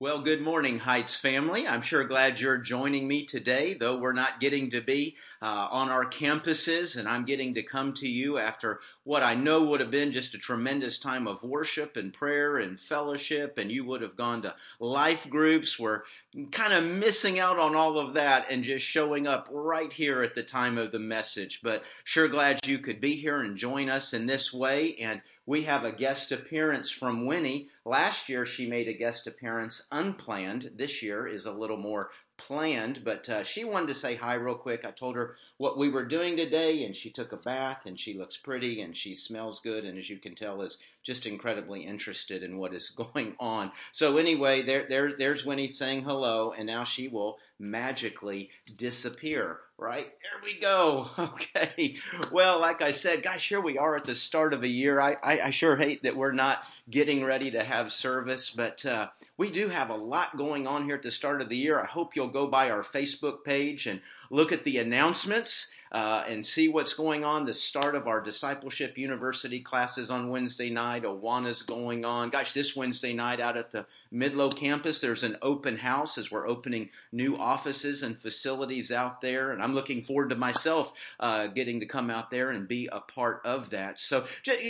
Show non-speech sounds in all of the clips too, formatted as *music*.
Well, good morning, Heights family. I'm sure glad you're joining me today, though we're not getting to be uh, on our campuses, and I'm getting to come to you after what I know would have been just a tremendous time of worship and prayer and fellowship, and you would have gone to life groups. We're kind of missing out on all of that and just showing up right here at the time of the message. But sure glad you could be here and join us in this way. And we have a guest appearance from Winnie. Last year, she made a guest appearance unplanned. This year is a little more planned, but uh, she wanted to say hi real quick. I told her what we were doing today, and she took a bath, and she looks pretty, and she smells good, and as you can tell, is just incredibly interested in what is *laughs* going on. So anyway, there, there, there's Winnie saying hello, and now she will magically disappear. Right there we go. *laughs* Okay. Well, like I said, guys, sure we are at the start of a year. I, I, I sure hate that we're not getting ready to have service, but uh, we do have a lot going on here at the start of the year. I hope you'll go by our Facebook page and look at the announcements uh, and see what's going on. The start of our Discipleship University classes on Wednesday night. Awana's going on. Gosh, this Wednesday night out at the Midlow campus, there's an open house as we're opening new offices and facilities out there. And I'm looking forward to myself uh, getting to come out there and be a part of that. So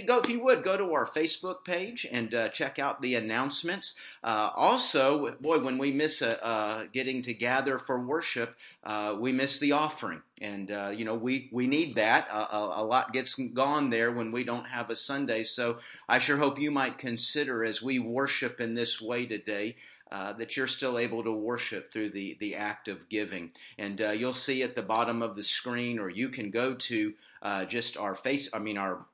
go, if you would, go to our Facebook page and uh, check out the announcements. Uh, also, boy, when we miss a, uh, getting to gather for worship, uh, we miss the offering. And, uh, you know, we, we need that. a, a, lot gets gone there when we don't have a Sunday. So I sure hope you might consider as we worship in this way today. Uh, that you're still able to worship through the, the act of giving. And uh, you'll see at the bottom of the screen, or you can go to uh, just our face, I mean, our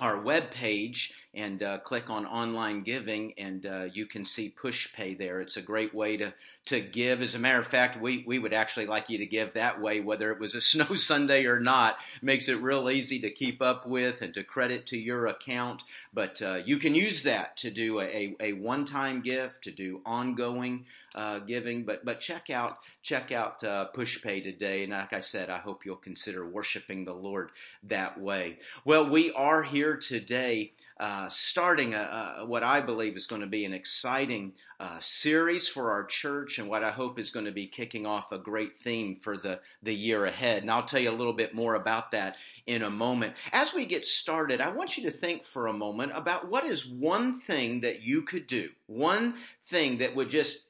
our web page and uh, click on online giving and uh, you can see pushpay there. It's a great way to, to give. As a matter of fact we, we would actually like you to give that way whether it was a *laughs* snow sunday or not. Makes it real easy to keep up with and to credit to your account. But uh, you can use that to do a, a one-time gift to do ongoing uh, giving. But but check out check out uh, pushpay today. And like i said i hope you'll consider worshiping the lord that way. Well we are here today uh, starting a, a, what I believe is going to be an exciting uh, series for our church and what I hope is going to be kicking off a great theme for the, the year ahead. And I'll tell you a little bit more about that in a moment. As we get started, I want you to think for a moment about what is one thing that you could do, one thing that would just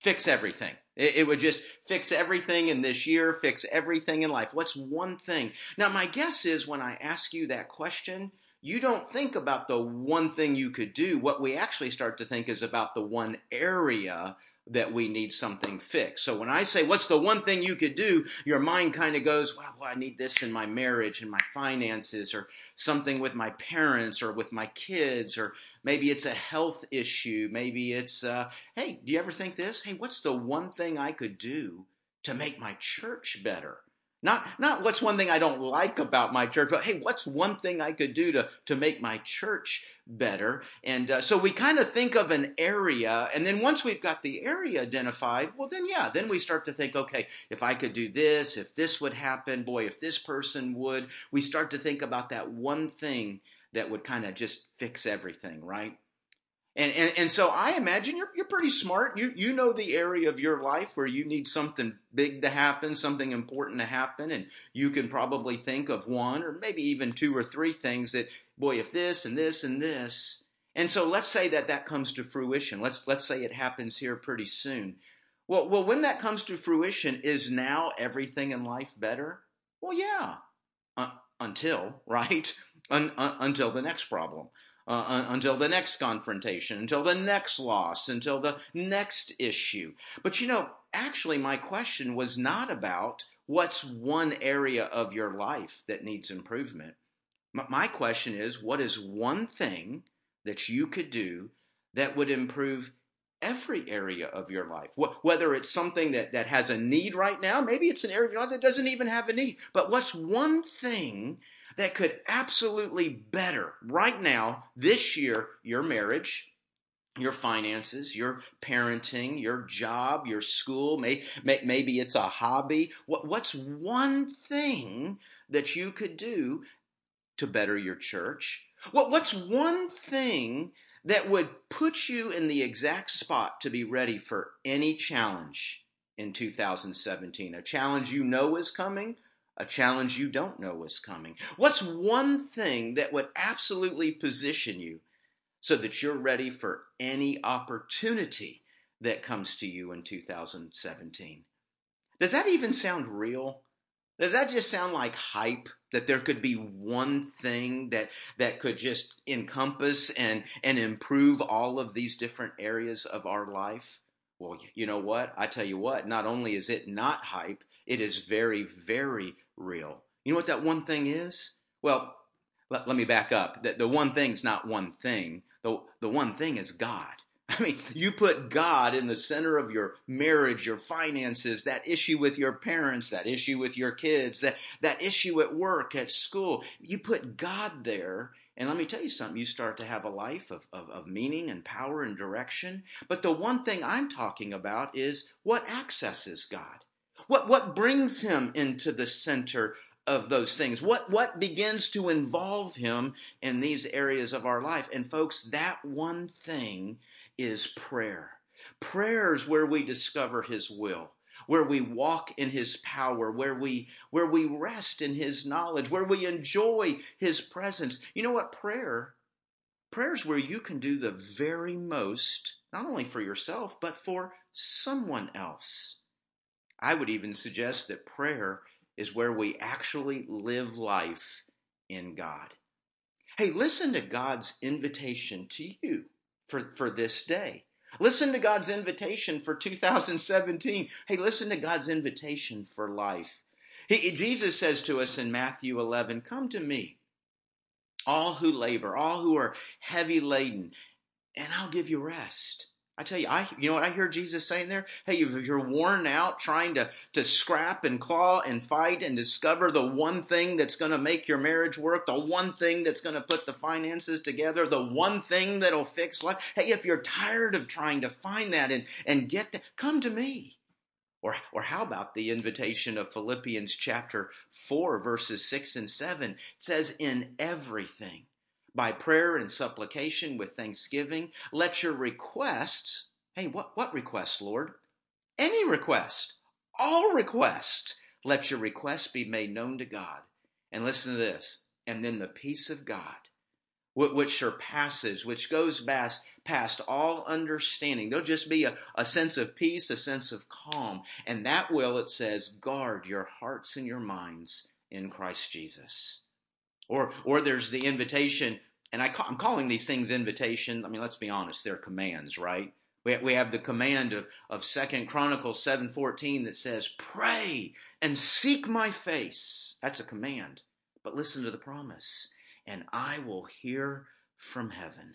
fix everything. It, it would just fix everything in this year, fix everything in life. What's one thing? Now, my guess is when I ask you that question, you don't think about the one thing you could do. What we actually start to think is about the one area that we need something fixed. So when I say, what's the one thing you could do? Your mind kind of goes, well, well, I need this in my marriage and my finances or something with my parents or with my kids, or maybe it's a health issue. Maybe it's, uh, hey, do you ever think this? Hey, what's the one thing I could do to make my church better? Not, not what's one thing I don't like about my church, but hey, what's one thing I could do to, to make my church better? And uh, so we kind of think of an area, and then once we've got the area identified, well, then yeah, then we start to think, okay, if I could do this, if this would happen, boy, if this person would, we start to think about that one thing that would kind of just fix everything, right? And, and, and so I imagine you're, you're pretty smart. You, you know the area of your life where you need something big to happen, something important to happen, and you can probably think of one or maybe even two or three things that, boy, if this and this and this. And so let's say that that comes to fruition. Let's, let's say it happens here pretty soon. Well, well, when that comes to fruition, is now everything in life better? Well, yeah. Uh, until, *laughs* right? Un, un, until the next problem uh, until the next confrontation, until the next loss, until the next issue. But you know, actually, my question was not about what's one area of your life that needs improvement. My question is, what is one thing that you could do that would improve every area of your life. Whether it's something that, that has a need right now, maybe it's an area of your life that doesn't even have a need. But what's one thing that could absolutely better right now, this year, your marriage, your finances, your parenting, your job, your school, may, may, maybe it's a hobby. What, what's one thing that you could do to better your church? What, what's one thing that would put you in the exact spot to be ready for any challenge in 2017. A challenge you know is coming, a challenge you don't know is coming. What's one thing that would absolutely position you so that you're ready for any opportunity that comes to you in 2017? Does that even sound real? Does that just sound like hype that there could be one thing that that could just encompass and and improve all of these different areas of our life? Well, you know what? I tell you what, not only is it not hype, it is very very real. You know what that one thing is? Well, let, let me back up. The, the one thing's not one thing. The, the one thing is God. *laughs* I mean, you put God in the center of your marriage, your finances, that issue with your parents, that issue with your kids, that, that issue at work, at school. You put God there, and let me tell you something, you start to have a life of, of, of meaning and power and direction. But the one thing I'm talking about is what accesses God. What, what brings him into the center of those things? What, what begins to involve him in these areas of our life? And folks, that one thing is prayer. Prayer is where we discover His will, where we walk in His power, where we, where we rest in His knowledge, where we enjoy His presence. You know what? Prayer, prayer is where you can do the very most, not only for yourself, but for someone else. I would even suggest that prayer is where we actually live life in God. Hey, listen to God's invitation to you for, for this day. Listen to God's invitation for 2017. Hey, listen to God's invitation for life. He, Jesus says to us in Matthew 11, Come to me, all who labor, all who are heavy laden, and I'll give you rest. I tell you, I you know what I hear Jesus saying there? Hey, if you're worn out trying to to scrap and claw and fight and discover the one thing that's going to make your marriage work, the one thing that's going to put the finances together, the one thing that'll fix life. Hey, if you're tired of trying to find that and and get that, come to me. Or, or how about the invitation of Philippians chapter 4, verses 6 and 7? It says, In everything, by prayer and supplication with thanksgiving. Let your requests, hey, what, what requests, Lord? Any request, all requests, let your requests be made known to God. And listen to this, and then the peace of God, which surpasses, which goes past, past all understanding. There'll just be a, a sense of peace, a sense of calm. And that will, it says, guard your hearts and your minds in Christ Jesus. Or, or there's the invitation, and I am calling these things invitation. I mean, let's be honest, they're commands, right? We, we have the command of, of 2 Chronicles 7.14 that says, pray and seek my face. That's a command. But listen to the promise, and I will hear from heaven.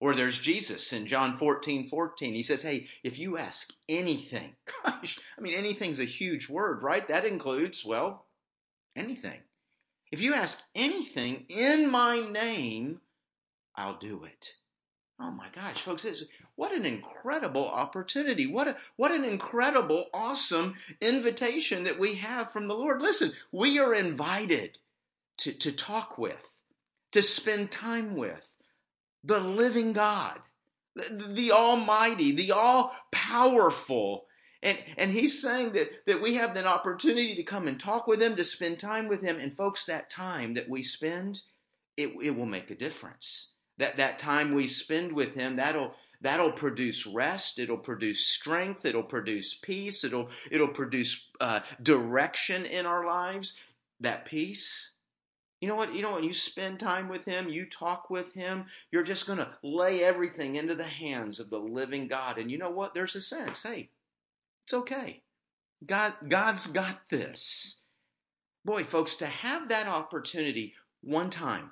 Or there's Jesus in John 14, 14. He says, Hey, if you ask anything, *laughs* gosh, I mean, anything's a huge word, right? That includes, well, anything. If you ask anything in my name, I'll do it. Oh my gosh, folks, what an incredible opportunity. What, a, what an incredible, awesome invitation that we have from the Lord. Listen, we are invited to, to talk with, to spend time with the living God, the, the Almighty, the All Powerful, and, and he's saying that, that we have an opportunity to come and talk with him, to spend time with him. And folks, that time that we spend, it, it will make a difference. That, that time we spend with him, that'll, that'll produce rest. It'll produce strength. It'll produce peace. It'll, it'll produce uh, direction in our lives. That peace, you know what? You know when you spend time with him, you talk with him, you're just going to lay everything into the hands of the living God. And you know what? There's a sense, hey, it's okay. God, God's got this. Boy, folks, to have that opportunity one time,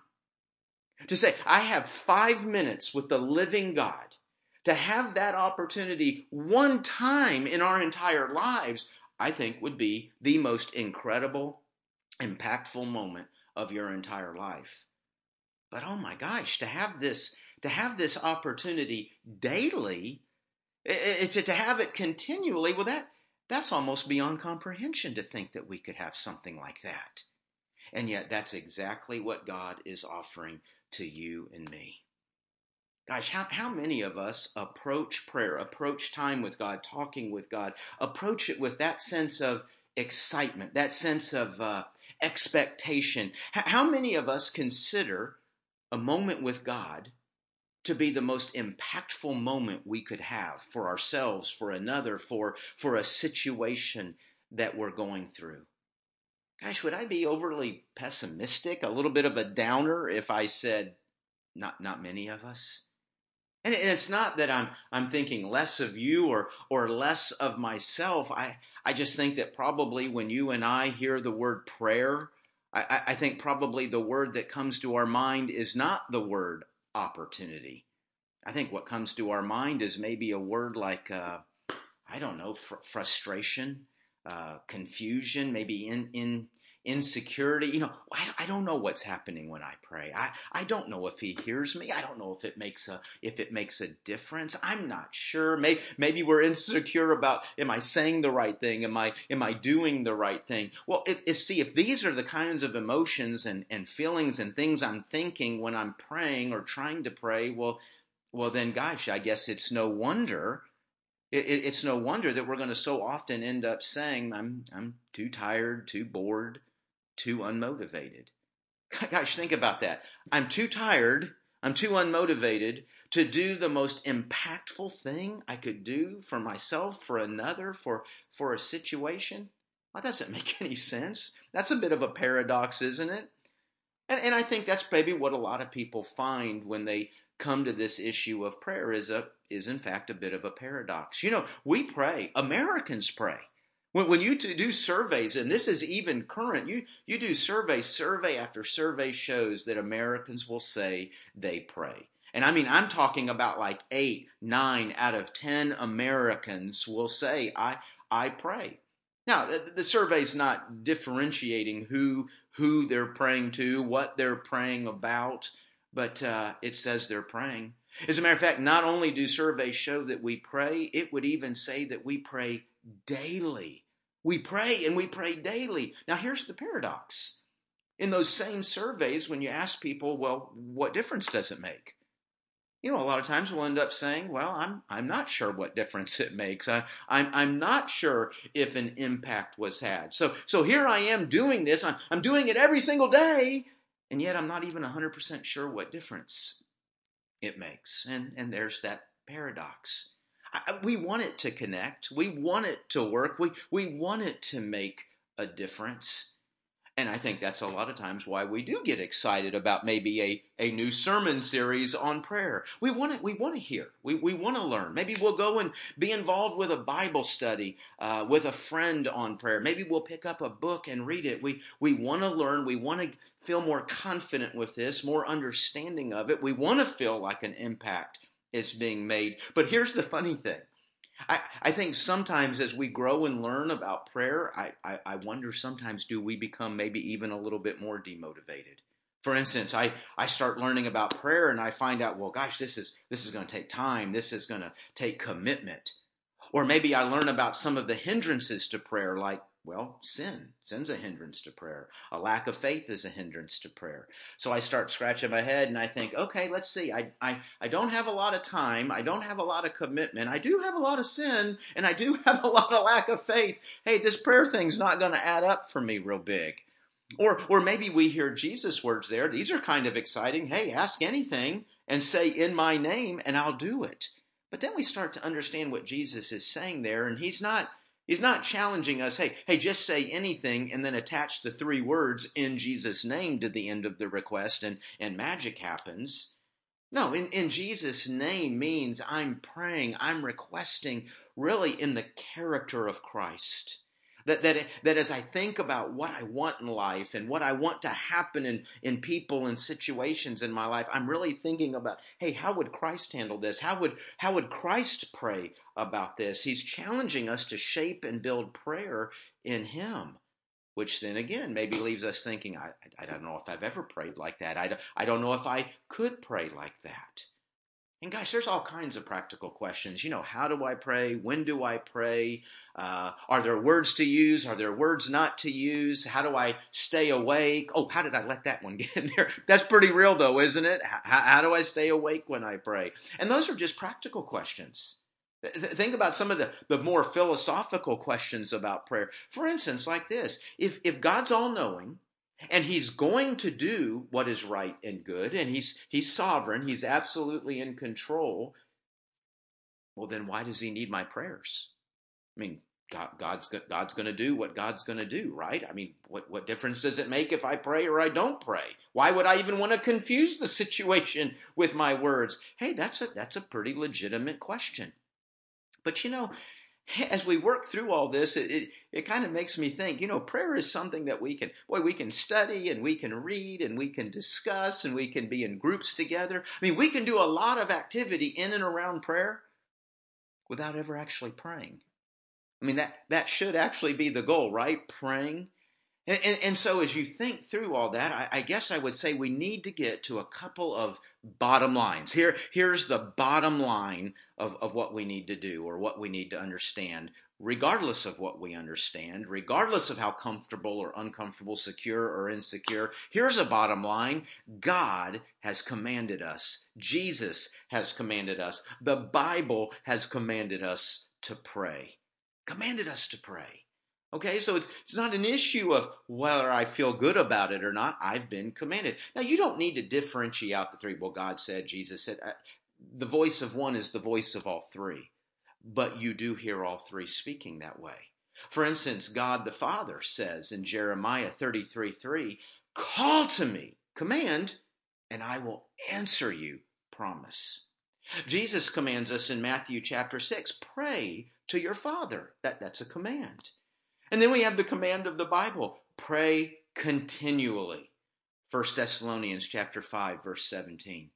to say, I have five minutes with the living God, to have that opportunity one time in our entire lives, I think would be the most incredible, impactful moment of your entire life. But oh my gosh, to have this, to have this opportunity daily to, to have it continually, well, that, that's almost beyond comprehension to think that we could have something like that. And yet, that's exactly what God is offering to you and me. Gosh, how, how many of us approach prayer, approach time with God, talking with God, approach it with that sense of excitement, that sense of uh, expectation? How many of us consider a moment with God to be the most impactful moment we could have for ourselves, for another, for, for a situation that we're going through? Gosh, would I be overly pessimistic, a little bit of a downer if I said, not, not many of us? And it's not that I'm I'm thinking less of you or or less of myself. I I just think that probably when you and I hear the word prayer, I, I think probably the word that comes to our mind is not the word opportunity. I think what comes to our mind is maybe a word like uh, I don't know fr- frustration, uh, confusion, maybe in in insecurity. You know, I, I don't know what's happening when I pray. I, I don't know if he hears me. I don't know if it makes a if it makes a difference. I'm not sure. Maybe maybe we're insecure about am I saying the right thing? Am I am I doing the right thing? Well, if, if see if these are the kinds of emotions and, and feelings and things I'm thinking when I'm praying or trying to pray, well well then gosh, I guess it's no wonder it's no wonder that we're going to so often end up saying, I'm, I'm too tired, too bored, too unmotivated. Gosh, think about that. I'm too tired, I'm too unmotivated to do the most impactful thing I could do for myself, for another, for, for a situation. That doesn't *laughs* make any sense. That's a bit of a paradox, isn't it? And, and I think that's maybe what a lot of people find when they come to this issue of prayer is a is in fact a bit of a paradox. You know, we pray. Americans pray. When, when you do surveys, and this is even current, you, you do surveys, survey after survey shows that Americans will say they pray. And I mean, I'm talking about like eight, nine out of 10 Americans will say, I, I pray. Now, the, the survey's not differentiating who, who they're praying to, what they're praying about, but uh, it says they're praying. As a matter of fact, not only do surveys show that we pray, it would even say that we pray daily. We pray and we pray daily. Now, here's the paradox. In those same surveys, when you ask people, well, what difference does it make? You know, a lot of times we'll end up saying, well, I'm, I'm not sure what difference it makes. I, I'm, I'm not sure if an impact was had. So, so here I am doing this. I'm, I'm doing it every single day, and yet I'm not even 100% sure what difference it makes. And, and there's that paradox we want it to connect. We want it to work. We, we want it to make a difference. And I think that's a lot of times why we do get excited about maybe a, a new sermon series on prayer. We want to, we want to hear. We, we want to learn. Maybe we'll go and be involved with a Bible study uh, with a friend on prayer. Maybe we'll pick up a book and read it. We, we want to learn. We want to feel more confident with this, more understanding of it. We want to feel like an impact is being made. But here's the funny thing. I, I think sometimes as we grow and learn about prayer, I, I, I wonder sometimes do we become maybe even a little bit more demotivated? For instance, I, I start learning about prayer and I find out, well, gosh, this is this is going to take time. This is going to take commitment. Or maybe I learn about some of the hindrances to prayer, like well, sin. Sin's a hindrance to prayer. A lack of faith is a hindrance to prayer. So I start scratching my head and I think, okay, let's see. I, I, I don't have a lot of time. I don't have a lot of commitment. I do have a lot of sin and I do *laughs* have a lot of lack of faith. Hey, this prayer thing's not going to add up for me real big. Or, or maybe we hear Jesus' words there. These are kind of exciting. Hey, ask anything and say in my name and I'll do it. But then we start to understand what Jesus is saying there and he's not He's not challenging us, hey, hey, just say anything and then attach the three words in Jesus' name to the end of the request and, and magic happens. No, in, in Jesus' name means I'm praying, I'm requesting really in the character of Christ. That, that, that as I think about what I want in life and what I want to happen in, in people and situations in my life, I'm really thinking about, hey, how would Christ handle this? How would, how would Christ pray about this? He's challenging us to shape and build prayer in Him which then again maybe leaves us thinking, I, I don't know if I've ever prayed like that. I I don't know if I could pray like that. And guys, there's all kinds of practical questions. You know, how do I pray? When do I pray? Uh, are there words to use? Are there words not to use? How do I stay awake? Oh, how did I let that one *laughs* get in there? That's pretty real, though, isn't it? How, how do I stay awake when I pray? And those are just practical questions. Think about some of the, the more philosophical questions about prayer. For instance, like this if, if God's all knowing, and he's going to do what is right and good and he's he's sovereign he's absolutely in control. Well then why does he need my prayers? I mean God, god's god's going to do what god's going to do right? I mean what what difference does it make if i pray or i don't pray? Why would i even want to confuse the situation with my words? Hey that's a that's a pretty legitimate question. But you know *laughs* as we work through all this, it, it, it, kind of makes me think, you know, prayer is something that we can, boy, we can study and we can read and we can discuss and we can be in groups together. I mean, we can do a lot of activity in and around prayer without ever actually praying. I mean, that, that should actually be the goal, right? Praying and, and, and, so, as you think through all that, I, I, guess I would say we need to get to a couple of bottom lines. Here, here's the bottom line of, of what we need to do or what we need to understand, regardless of what we understand, regardless of how comfortable or uncomfortable, secure or insecure. Here's a bottom line God has commanded us, Jesus has commanded us, the Bible has commanded us to pray. Commanded us to pray. Okay, so it's it's not an issue of whether I feel good about it or not. I've been commanded. Now you don't need to differentiate out the three. Well, God said, Jesus said, uh, the voice of one is the voice of all three, but you do hear all three speaking that way. For instance, God the Father says in Jeremiah 33 3, Call to me, command, and I will answer you, promise. Jesus commands us in Matthew chapter 6, pray to your Father. That, that's a command. And then we have the command of the Bible, pray continually. 1 Thessalonians chapter 5 verse 17.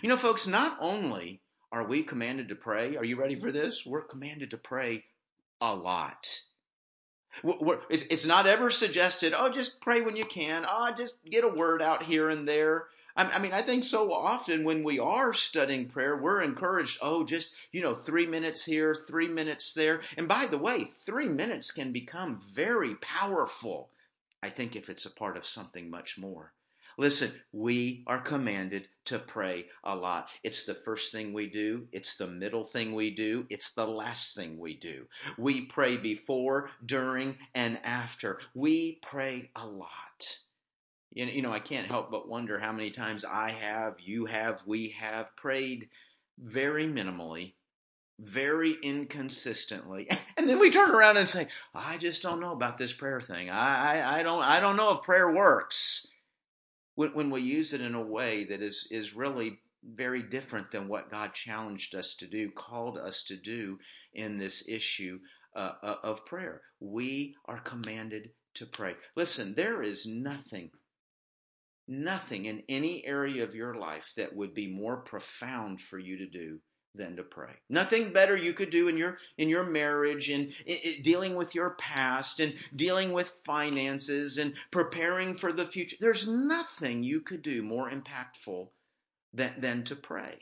You know folks, not only are we commanded to pray, are you ready for this? We're commanded to pray a lot. it's not ever suggested, oh, just pray when you can. Oh, just get a word out here and there. I mean, I think so often when we are studying prayer, we're encouraged, oh, just, you know, three minutes here, three minutes there. And by the way, three minutes can become very powerful, I think, if it's a part of something much more. Listen, we are commanded to pray a lot. It's the first thing we do, it's the middle thing we do, it's the last thing we do. We pray before, during, and after. We pray a lot. You know, I can't help but wonder how many times I have, you have, we have prayed very minimally, very inconsistently, *laughs* and then we turn around and say, "I just don't know about this prayer thing. I, I, I don't, I don't know if prayer works." When, when we use it in a way that is is really very different than what God challenged us to do, called us to do in this issue uh, uh of prayer, we are commanded to pray. Listen, there is nothing nothing in any area of your life that would be more profound for you to do than to pray. Nothing better you could do in your in your marriage and dealing with your past and dealing with finances and preparing for the future. There's nothing you could do more impactful than than to pray.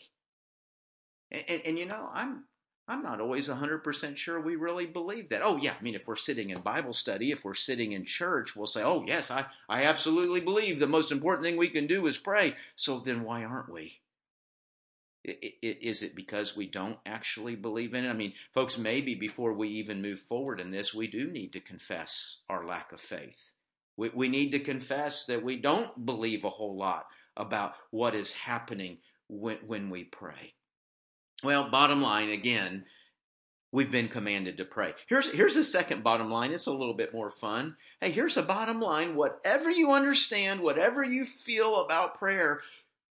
And, and, and you know, I'm I'm not always 100% sure we really believe that. Oh, yeah, I mean, if we're sitting in Bible study, if we're sitting in church, we'll say, oh, yes, I, I absolutely believe the most important thing we can do is pray. So then why aren't we? Is it because we don't actually believe in it? I mean, folks, maybe before we even move forward in this, we do need to confess our lack of faith. We, we need to confess that we don't believe a whole lot about what is happening when, when we pray. Well, bottom line again, we've been commanded to pray. Here's here's the second bottom line. It's a little bit more fun. Hey, here's a bottom line. Whatever you understand, whatever you feel about prayer,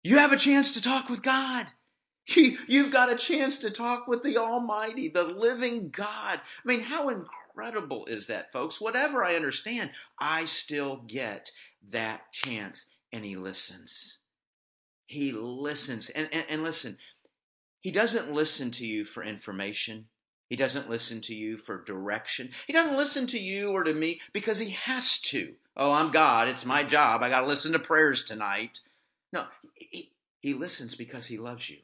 you have a chance to talk with God. *laughs* You, you've got a chance to talk with the Almighty, the living God. I mean, how incredible is that, folks? Whatever I understand, I still get that chance. And He listens. He listens. And, and, and listen, he doesn't listen to you for information. He doesn't listen to you for direction. He doesn't listen to you or to me because he has to. Oh, I'm God. It's my job. I got to listen to prayers tonight. No, he, he listens because he loves you.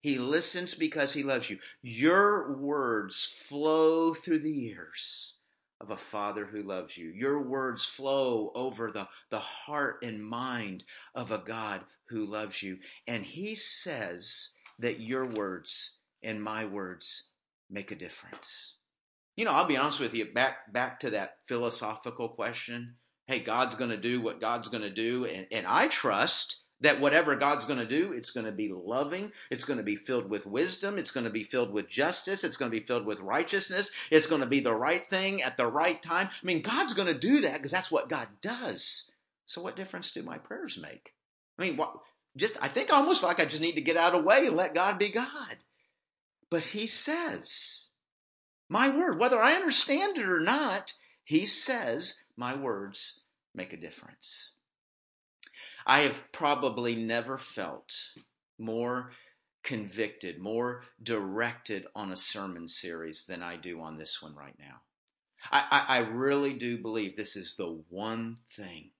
He listens because he loves you. Your words flow through the ears of a father who loves you. Your words flow over the, the heart and mind of a God who loves you. And he says that your words and my words make a difference. You know, I'll be honest with you, back back to that philosophical question. Hey, God's gonna do what God's gonna do, and, and I trust that whatever God's going to do, it's going to be loving, it's going to be filled with wisdom, it's going to be filled with justice, it's going to be filled with righteousness, it's going to be the right thing at the right time. I mean, God's going to do that because that's what God does. So, what difference do my prayers make? I mean, what, just I think I almost like I just need to get out of the way and let God be God. But He says, my word, whether I understand it or not, He says, my words make a difference. I have probably never felt more convicted, more directed on a sermon series than I do on this one right now. I, I, I, really do believe this is the one thing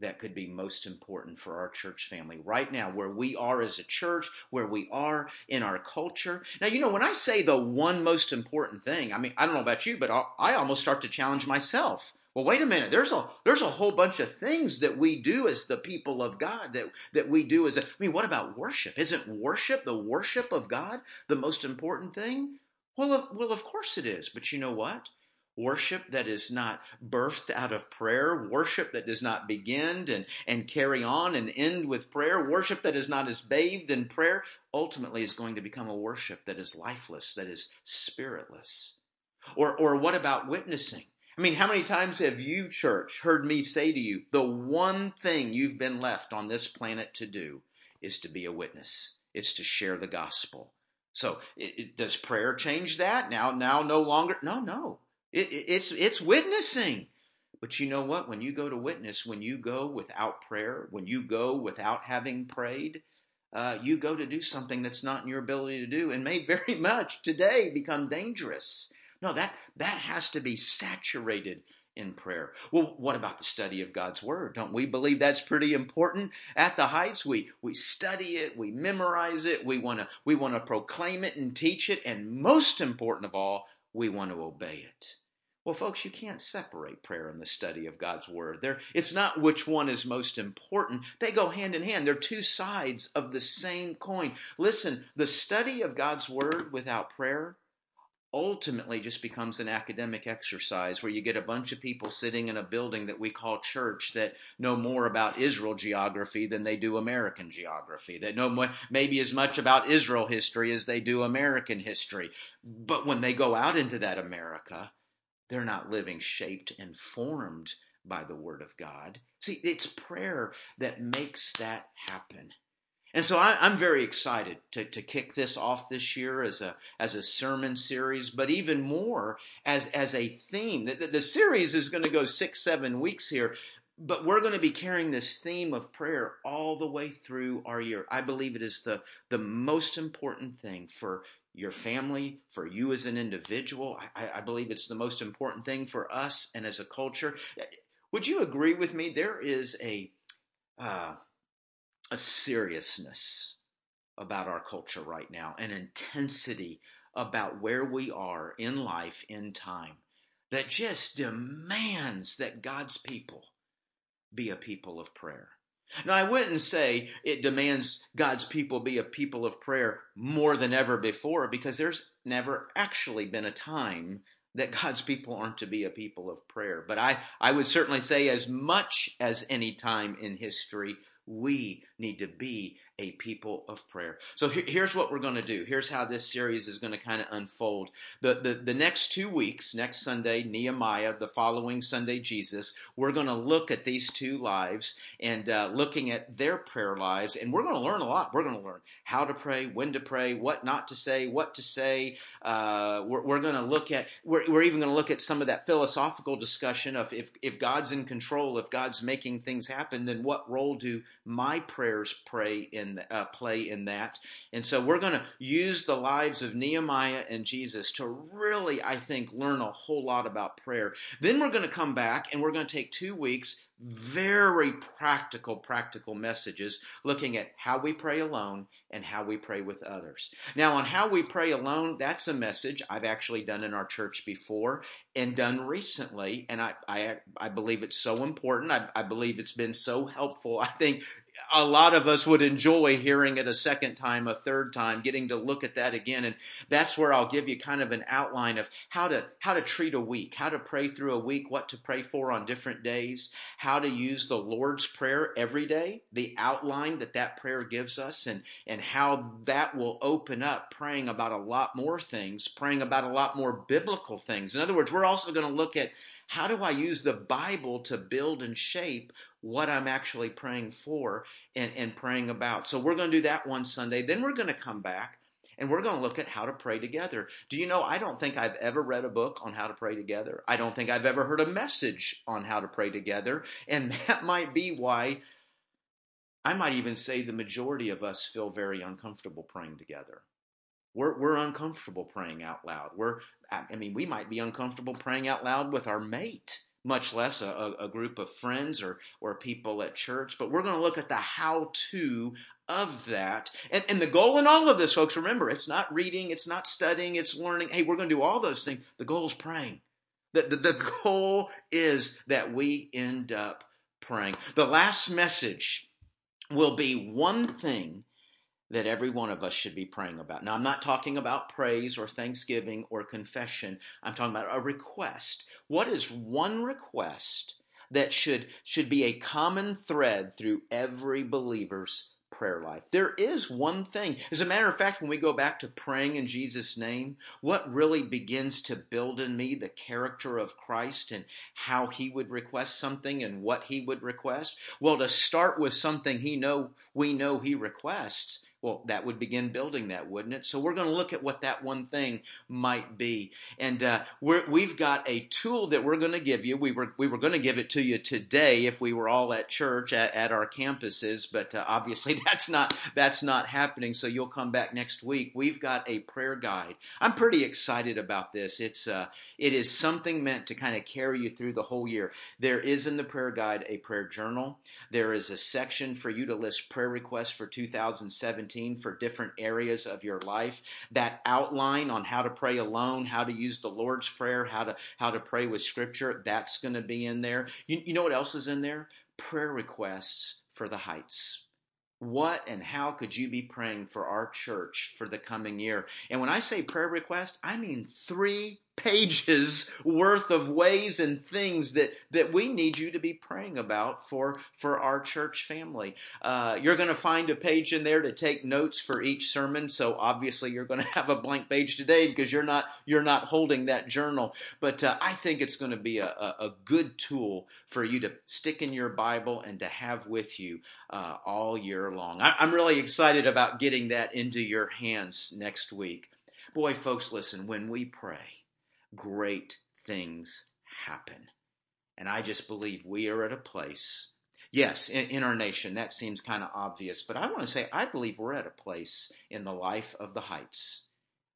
that could be most important for our church family right now, where we are as a church, where we are in our culture. Now, you know, when I say the one most important thing, I mean, I don't know about you, but I almost start to challenge myself well, wait a minute. There's a there's a whole bunch of things that we do as the people of God that that we do as a, I mean, what about worship? Isn't worship the worship of God the most important thing? Well, well, of course it is. But you know what? Worship that is not birthed out of prayer, worship that does not begin and, and carry on and end with prayer, worship that is not as bathed in prayer, ultimately is going to become a worship that is lifeless, that is spiritless. Or, or what about witnessing? I mean, how many times have you, church, heard me say to you, the one thing you've been left on this planet to do is to be a witness. It's to share the gospel. So, it, it, does prayer change that? Now, now, no longer. No, no. It, it's it's witnessing. But you know what? When you go to witness, when you go without prayer, when you go without having prayed, uh, you go to do something that's not in your ability to do, and may very *laughs* much today become dangerous. No, that, that has to be saturated in prayer. Well, what about the study of God's Word? Don't we believe that's pretty important? At the Heights, we, we study it, we memorize it, we want to we want to proclaim it and teach it, and most important of all, we want to obey it. Well, folks, you can't separate prayer and the study of God's Word. There, it's not which one is most important. They go hand in hand. They're two sides of the same coin. Listen, the study of God's Word without prayer ultimately just becomes an academic exercise where you get a bunch of people sitting in a building that we call church that know more about Israel geography than they do American geography, that know more, maybe as much about Israel history as they do American history. But when they go out into that America, they're not living shaped and formed by the Word of God. See, it's prayer that makes that happen. And so I, am very excited to, to kick this off this year as a as a sermon series, but even more as as a theme. The, the, the series is going to go six seven weeks here, but we're going to be carrying this theme of prayer all the way through our year. I believe it is the the most important thing for your family, for you as an individual. I, I believe it's the most important thing for us and as a culture. Would you agree with me? There is a uh, a seriousness about our culture right now, an intensity about where we are in life, in time, that just demands that God's people be a people of prayer. Now, I wouldn't say it demands God's people be a people of prayer more than ever before, because there's never actually been a time that God's people aren't to be a people of prayer. But I, I would certainly say, as much as any time in history, we need to be a people of prayer. So here, here's what we're going to do. Here's how this series is going to kind of unfold. The, the, the next two weeks, next Sunday, Nehemiah, the following Sunday, Jesus, we're going to look at these two lives and uh, looking at their prayer lives. And we're going to learn a lot. We're going to learn how to pray, when to pray, what not to say, what to say. Uh, we're, we're going to look at, we're, we're even going to look at some of that philosophical discussion of if, if God's in control, if God's making things happen, then what role do my prayers pray in uh, play in that. And so we're going to use the lives of Nehemiah and Jesus to really, I think, learn a whole lot about prayer. Then we're going to come back and we're going to take two weeks very practical, practical messages looking at how we pray alone and how we pray with others. Now, on how we pray alone, that's a message I've actually done in our church before and done recently, and I I, I believe it's so important. I, I believe it's been so helpful. I think a lot of us would enjoy hearing it a second time, a third time, getting to look at that again. And that's where I'll give you kind of an outline of how to, how to treat a week, how to pray through a week, what to pray for on different days, how to use the Lord's Prayer every day, the outline that that prayer gives us, and, and how that will open up praying about a lot more things, praying about a lot more biblical things. In other words, we're also going to look at how do I use the Bible to build and shape what I'm actually praying for and, and praying about? So we're going to do that one Sunday. Then we're going to come back and we're going to look at how to pray together. Do you know, I don't think I've ever read a book on how to pray together. I don't think I've ever heard a message on how to pray together. And *laughs* that might be why I might even say the majority of us feel very uncomfortable praying together. We're, we're uncomfortable praying out loud. We're, I mean, we might be uncomfortable praying out loud with our mate, much less a, a group of friends or, or people at church. But we're going to look at the how to of that. And, and the goal in all of this, folks, remember, it's not reading, it's not studying, it's learning. Hey, we're going to do all those things. The goal is praying. The, the, the *laughs* goal is that we end up praying. The last message will be one thing that every one of us should be praying about. Now, I'm not talking about praise or thanksgiving or confession. I'm talking about a request. What is one request that should, should be a common thread through every believer's prayer life. There is one thing. As a matter of fact, when we go back to praying in Jesus' name, what really begins to build in me the character of Christ and how he would request something and what he would request? Well, to start with something he know we know he requests, well, that would begin building that, wouldn't it? So we're going to look at what that one thing might be, and uh, we have got a tool that we're going to give you. We were we were going to give it to you today if we were all at church at, at our campuses, but uh, obviously *laughs* that's not that's not happening. So you'll come back next week. We've got a prayer guide. I'm pretty excited about this. It's uh, it is something meant to kind of carry you through the whole year. There is in the prayer guide a prayer journal. There is a section for you to list prayer requests for 2017 17 for different areas of your life. That outline on how to pray alone, how to use the Lord's Prayer, how to how to pray with Scripture, that's going to be in there. You, you know what else is in there? Prayer requests for the Heights what and how could you be praying for our church for the coming year? And when I say prayer request, I mean three pages worth of ways and things that, that we need you to be praying about for, for our church family. Uh, you're going to find a page in there to take notes for each sermon. So obviously you're going *laughs* to have a blank page today because you're not, you're not holding that journal. But uh, I think it's going to be a, a, good tool for you to stick in your Bible and to have with you uh, all year long. I, I'm really excited about getting that into your hands next week. Boy, folks, listen, when we pray, great things happen. And I just believe we are at a place, yes, in, in our nation, that seems kind of obvious, but I want to say I believe we're at a place in the life of the Heights.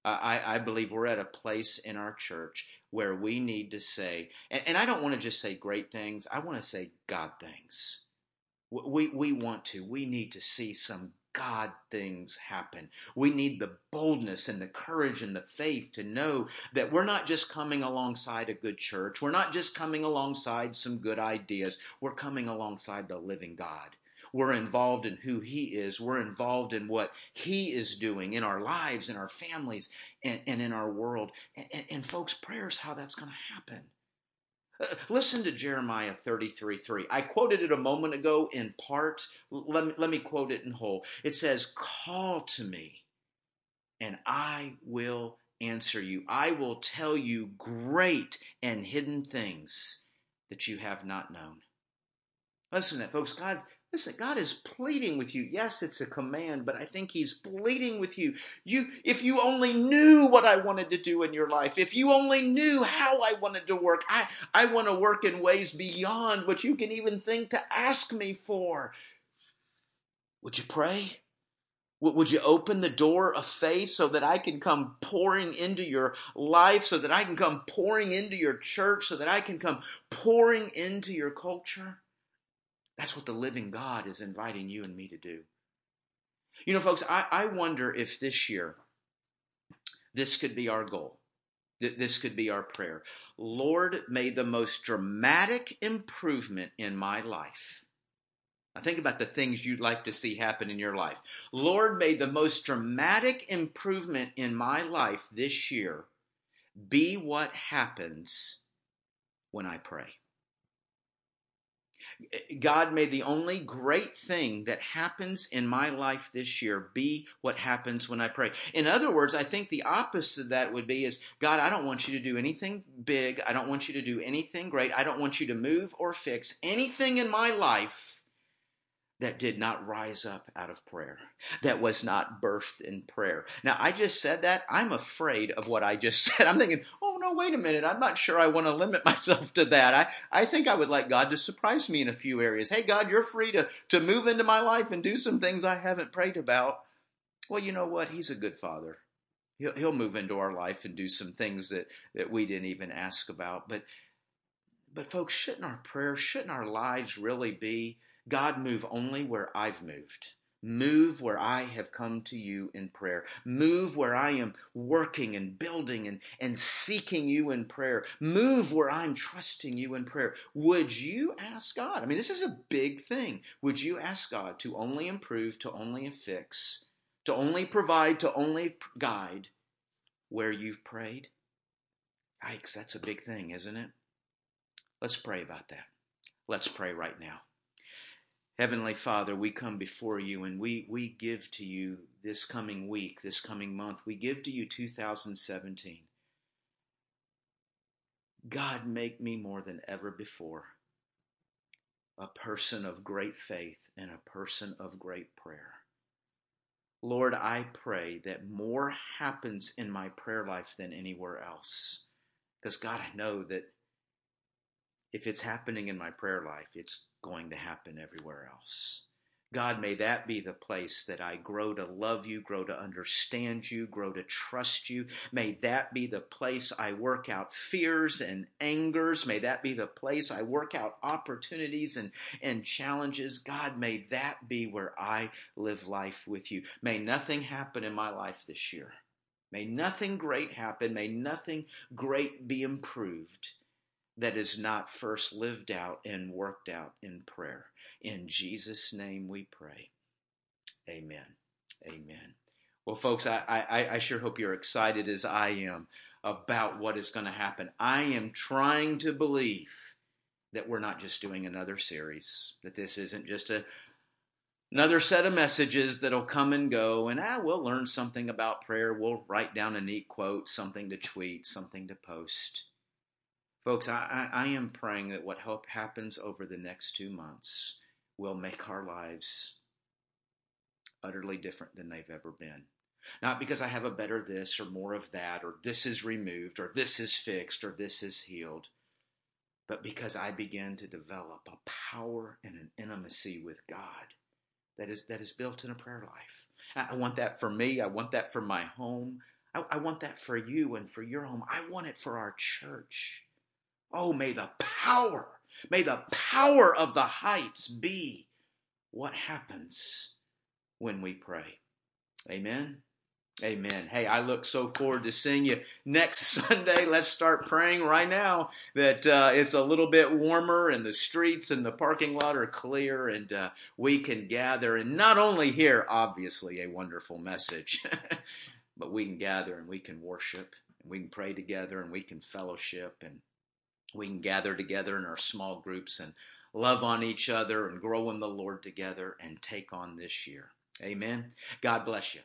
I, I, believe we're at a place in our church where we need to say, and, and I don't want to just say great things, I want to say God things. We, we want to, we need to see some God things happen. We need the boldness and the courage and the faith to know that we're not just coming alongside a good church. We're not just coming alongside some good ideas. We're coming alongside the living God. We're involved in who He is. We're involved in what He is doing in our lives, in our families, and, and in our world. And, and, and folks, prayer is how that's going to happen. *laughs* Listen to Jeremiah 33 3. I quoted it a moment ago in part. Let me, let me quote it in whole. It says, Call to me, and I will answer you. I will tell you great and hidden things that you have not known. Listen to that, folks. God Listen, God is pleading with you. Yes, it's a command, but I think He's pleading with you. You, if you only knew what I wanted to do in your life, if you only knew how I wanted to work, I, I want to work in ways beyond what you can even think to ask me for. Would you pray? Would you open the door of faith so that I can come pouring into your life, so that I can come pouring into your church, so that I can come pouring into your culture? That's what the living God is inviting you and me to do. You know, folks, I, I wonder if this year this could be our goal. This could be our prayer. Lord, may the most dramatic improvement in my life now think about the things you'd like to see happen in your life. Lord, may the most dramatic improvement in my life this year be what happens when I pray. God, may the only great thing that happens in my life this year be what happens when I pray. In other words, I think the opposite of that would be is God, I don't want you to do anything big. I don't want you to do anything great. I don't want you to move or fix anything in my life that did not rise up out of prayer, that was not birthed in prayer. Now, I just said that. I'm afraid of what I just *laughs* said. I'm thinking, oh, no, wait a minute. I'm not sure I want to limit *laughs* myself to that. I, I think I would like God to surprise me in a few areas. Hey, God, you're free to, to move into my life and do some things I haven't prayed about. Well, you know what? He's a good father. He'll, he'll move into our life and do some things that, that we didn't even ask about. But, but folks, shouldn't our prayers, shouldn't our lives really be God, move only where I've moved. Move where I have come to you in prayer. Move where I am working and building and, and seeking you in prayer. Move where I'm trusting you in prayer. Would you ask God? I mean, this is a big thing. Would you ask God to only improve, to only fix, to only provide, to only guide where you've prayed? Yikes, that's a big thing, isn't it? Let's pray about that. Let's pray right now. Heavenly Father, we come before you and we, we give to you this coming week, this coming month, we give to you 2017. God, make me more than ever before a person of great faith and a person of great prayer. Lord, I pray that more happens in my prayer life than anywhere else. Because, God, I know that if it's happening in my prayer life, it's going to happen everywhere else. God, may that be the place that I grow to love you, grow to understand you, grow to trust you. May that be the place I work out fears and angers. May that be the place I work out opportunities and, and challenges. God, may that be where I live life with you. May nothing happen in my life this year. May nothing great happen. May nothing great be improved that is not first lived out and worked out in prayer. In Jesus' name we pray. Amen. Amen. Well, folks, I, I, I sure hope you're excited as I am about what is going to happen. I am trying to believe that we're not just doing another series, that this isn't just a another set of messages that'll come and go, and ah, we'll learn something about prayer. We'll write down a neat quote, something to tweet, something to post. Folks, I, I, am praying that what happens over the next two months will make our lives utterly different than they've ever been. Not because I have a better this or more of that, or this is removed, or this is fixed, or this is healed, but because I begin to develop a power and an intimacy with God that is that is built in a prayer life. I want that for me. I want that for my home. I, I want that for you and for your home. I want it for our church. Oh, may the power, may the power of the heights be what happens when we pray. Amen. Amen. Hey, I look so forward to seeing you next *laughs* Sunday. Let's start praying right now that uh, it's a little bit warmer and the streets and the parking lot are clear and uh, we can gather and not only hear, obviously, a wonderful message, *laughs* but we can gather and we can worship and we can pray together and we can fellowship and we can gather together in our small groups and love on each other and grow in the Lord together and take on this year. Amen. God bless you.